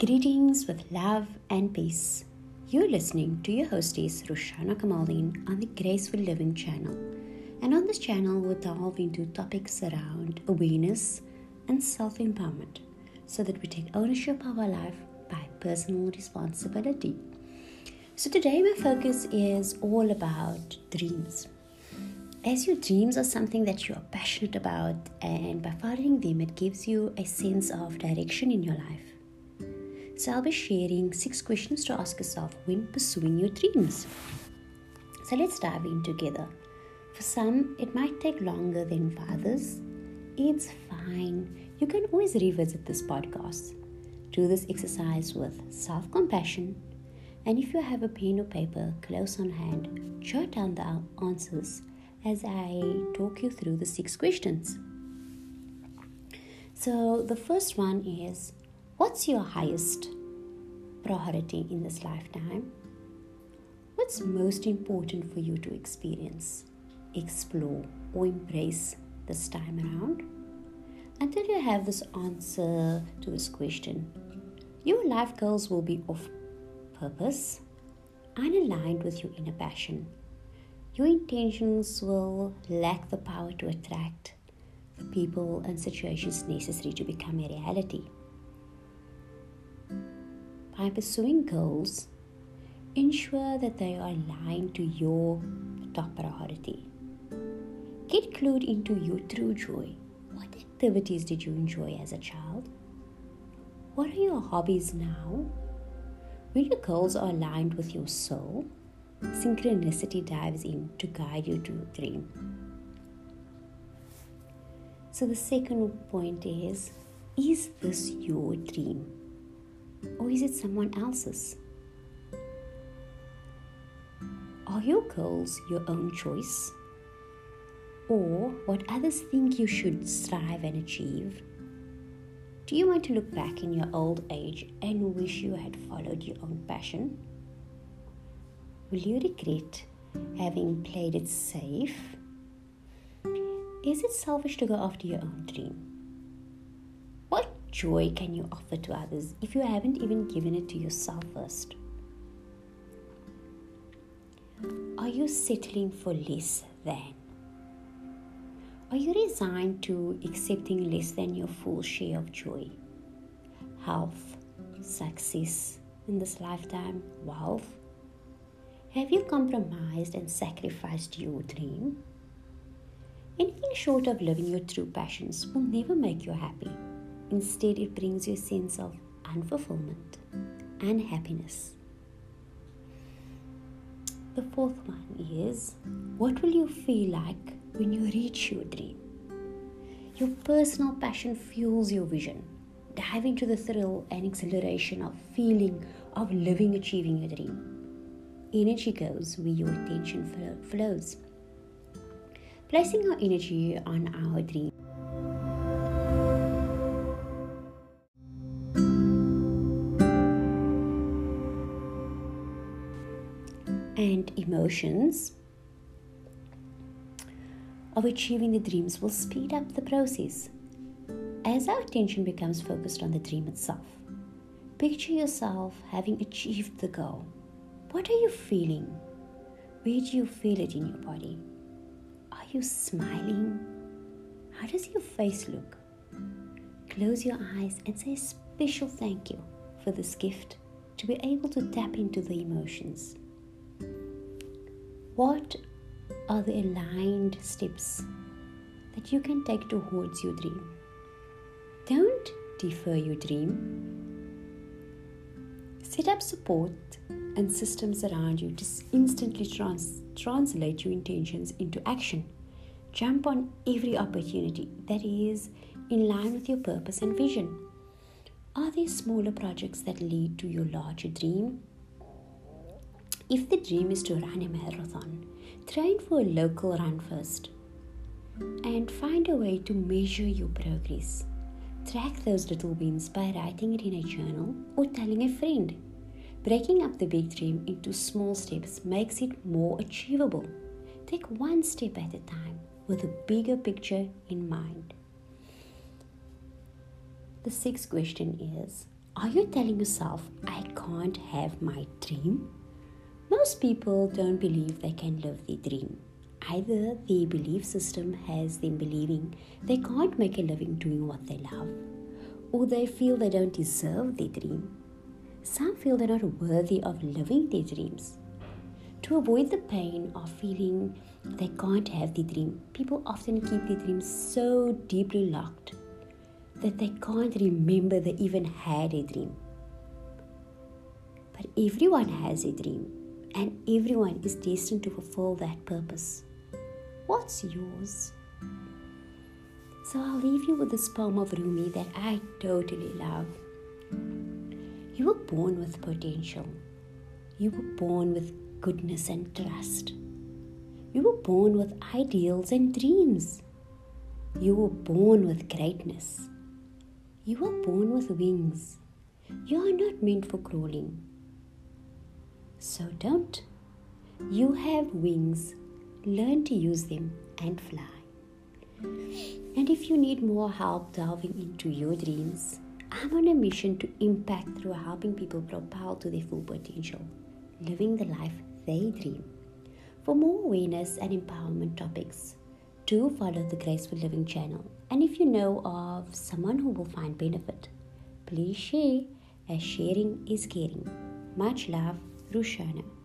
Greetings with love and peace. You're listening to your hostess Roshana Kamaldeen on the Graceful Living channel. And on this channel, we'll delve into topics around awareness and self empowerment so that we take ownership of our life by personal responsibility. So, today, my focus is all about dreams. As your dreams are something that you are passionate about, and by following them, it gives you a sense of direction in your life. So, I'll be sharing six questions to ask yourself when pursuing your dreams. So, let's dive in together. For some, it might take longer than for others. It's fine. You can always revisit this podcast. Do this exercise with self compassion. And if you have a pen or paper close on hand, jot down the answers as I talk you through the six questions. So, the first one is What's your highest priority in this lifetime? What's most important for you to experience, explore, or embrace this time around? Until you have this answer to this question, your life goals will be off purpose, unaligned with your inner passion. Your intentions will lack the power to attract the people and situations necessary to become a reality by pursuing goals, ensure that they are aligned to your top priority. Get clued into your true joy. What activities did you enjoy as a child? What are your hobbies now? When your goals are aligned with your soul, synchronicity dives in to guide you to dream. So, the second point is Is this your dream? Or is it someone else's? Are your goals your own choice? Or what others think you should strive and achieve? Do you want to look back in your old age and wish you had followed your own passion? Will you regret having played it safe? Is it selfish to go after your own dream? Joy can you offer to others if you haven't even given it to yourself first? Are you settling for less than? Are you resigned to accepting less than your full share of joy, health, success in this lifetime, wealth? Have you compromised and sacrificed your dream? Anything short of living your true passions will never make you happy. Instead, it brings you a sense of unfulfillment and happiness. The fourth one is what will you feel like when you reach your dream? Your personal passion fuels your vision. Dive into the thrill and exhilaration of feeling of living, achieving your dream. Energy goes where your attention flows. Placing our energy on our dream and emotions of achieving the dreams will speed up the process. As our attention becomes focused on the dream itself, picture yourself having achieved the goal. What are you feeling? Where do you feel it in your body? Are you smiling? How does your face look? Close your eyes and say a special thank you for this gift to be able to tap into the emotions. What are the aligned steps that you can take towards your dream? Don't defer your dream. Set up support and systems around you to instantly trans- translate your intentions into action. Jump on every opportunity that is in line with your purpose and vision. Are there smaller projects that lead to your larger dream? If the dream is to run a marathon, train for a local run first and find a way to measure your progress. Track those little wins by writing it in a journal or telling a friend. Breaking up the big dream into small steps makes it more achievable. Take one step at a time with a bigger picture in mind. The sixth question is Are you telling yourself, I can't have my dream? Most people don't believe they can live their dream. Either their belief system has them believing they can't make a living doing what they love, or they feel they don't deserve their dream. Some feel they're not worthy of living their dreams. To avoid the pain of feeling they can't have the dream, people often keep their dreams so deeply locked that they can't remember they even had a dream. But everyone has a dream, and everyone is destined to fulfill that purpose. What's yours? So I'll leave you with this poem of Rumi that I totally love. You were born with potential. You were born with goodness and trust. You were born with ideals and dreams. You were born with greatness. You were born with wings. You are not meant for crawling. So don't. You have wings. Learn to use them and fly. And if you need more help delving into your dreams, I'm on a mission to impact through helping people propel to their full potential, living the life they dream. For more awareness and empowerment topics, do follow the Graceful Living channel. And if you know of someone who will find benefit, please share as sharing is caring. Much love, Рущанин.